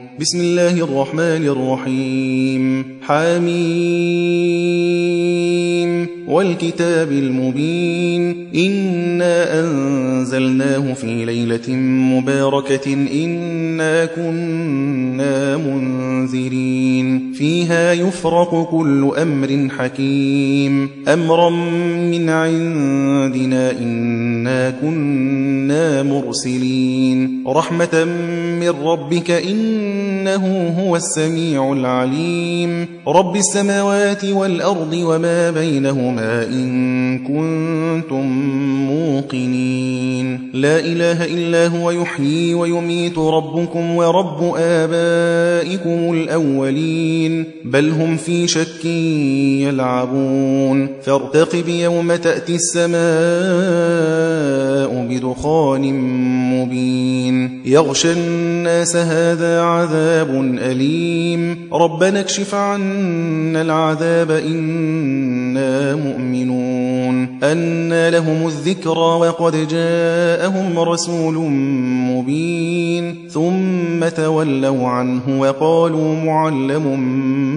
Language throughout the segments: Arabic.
بسم الله الرحمن الرحيم حميم والكتاب المبين إنا أنزلناه في ليلة مباركة إنا كنا منذرين. فيها يفرق كل أمر حكيم. أمرا من عندنا إنا كنا مرسلين. رحمة من ربك إنه هو السميع العليم. رب السماوات والأرض وما بينهما إن كنتم موقنين. لا إله إلا هو يحيي ويميت ربكم ورب آبائكم الأولين بل هم في شك يلعبون. فارتقب يوم تأتي السماء بدخان مبين. يغشى الناس هذا عذاب أليم. ربنا اكشف عنا العذاب إنا مؤمنون. أنا لهم الذكرى وقد جاءهم رسول مبين ثم تولوا عنه وقالوا معلم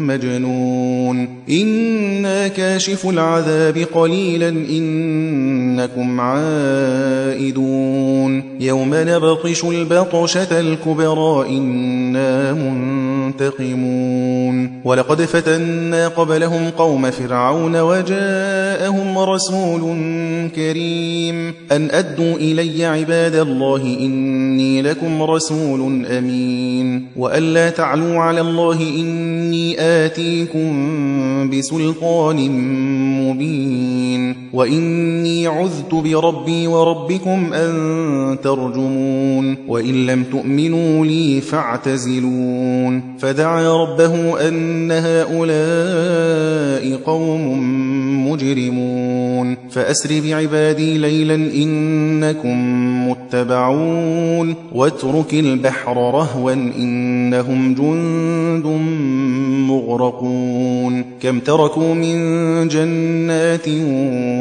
مجنون. إنا كاشف العذاب قليلا إنكم عائدون. يوم نبطش البطشة الكبرى إنا منتقمون. ولقد فتنا قبلهم قوم فرعون وجاءهم رسول كريم. أن أدوا إلي عباد الله إني لكم رسول أمين وأن لا تعلوا على الله إني آتيكم بسلطان مبين وإني عذت بربي وربكم أن ترجمون وإن لم تؤمنوا لي فاعتزلون فدعا ربه أن هؤلاء قوم مجرمون فأسر بعبادي ليلا إنكم متبعون واترك البحر رهوا إنهم جند مغرقون كم تركوا من جنات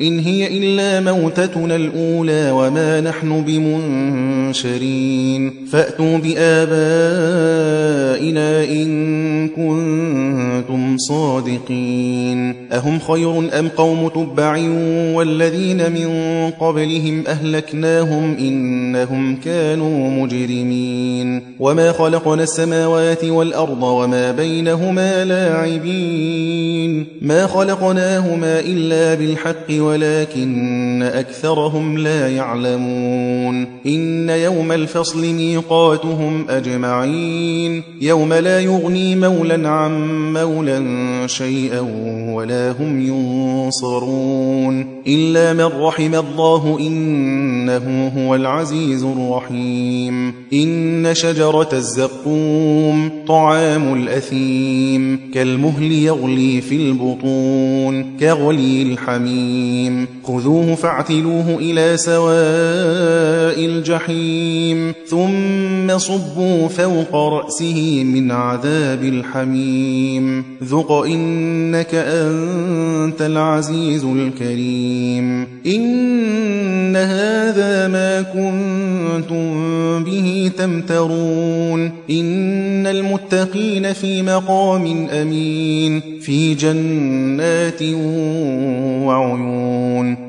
إن هي إلا موتتنا الأولى وما نحن بمنشرين. فأتوا بآبائنا إن كنتم صادقين. أهم خير أم قوم تبع والذين من قبلهم أهلكناهم إنهم كانوا مجرمين. وما خلقنا السماوات والأرض وما بينهما لاعبين. ما خلقناهما إلا بالحق ولكن أكثرهم لا يعلمون. إن يوم الفصل ميقاتهم أجمعين. يوم لا يغني مولا عن مولا شيئا ولا هم ينصرون. إلا من رحم الله إنه هو العزيز الرحيم. إن شجرة الزقوم طعام الأثيم. كالمهل يغلي في البطون كغلي الحميم. خذوه فاعتلوه إلى سواء الجحيم. ثم صبوا فوق رأسه من عذاب الحميم. ذق إنك أنت العزيز الكريم. إن هذا ما كنتم به تمترون. إن المتقين في مقام أمين. في جنات وعيون. يشعرون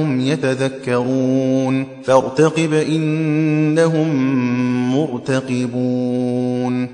لعلهم يتذكرون فارتقب إنهم مرتقبون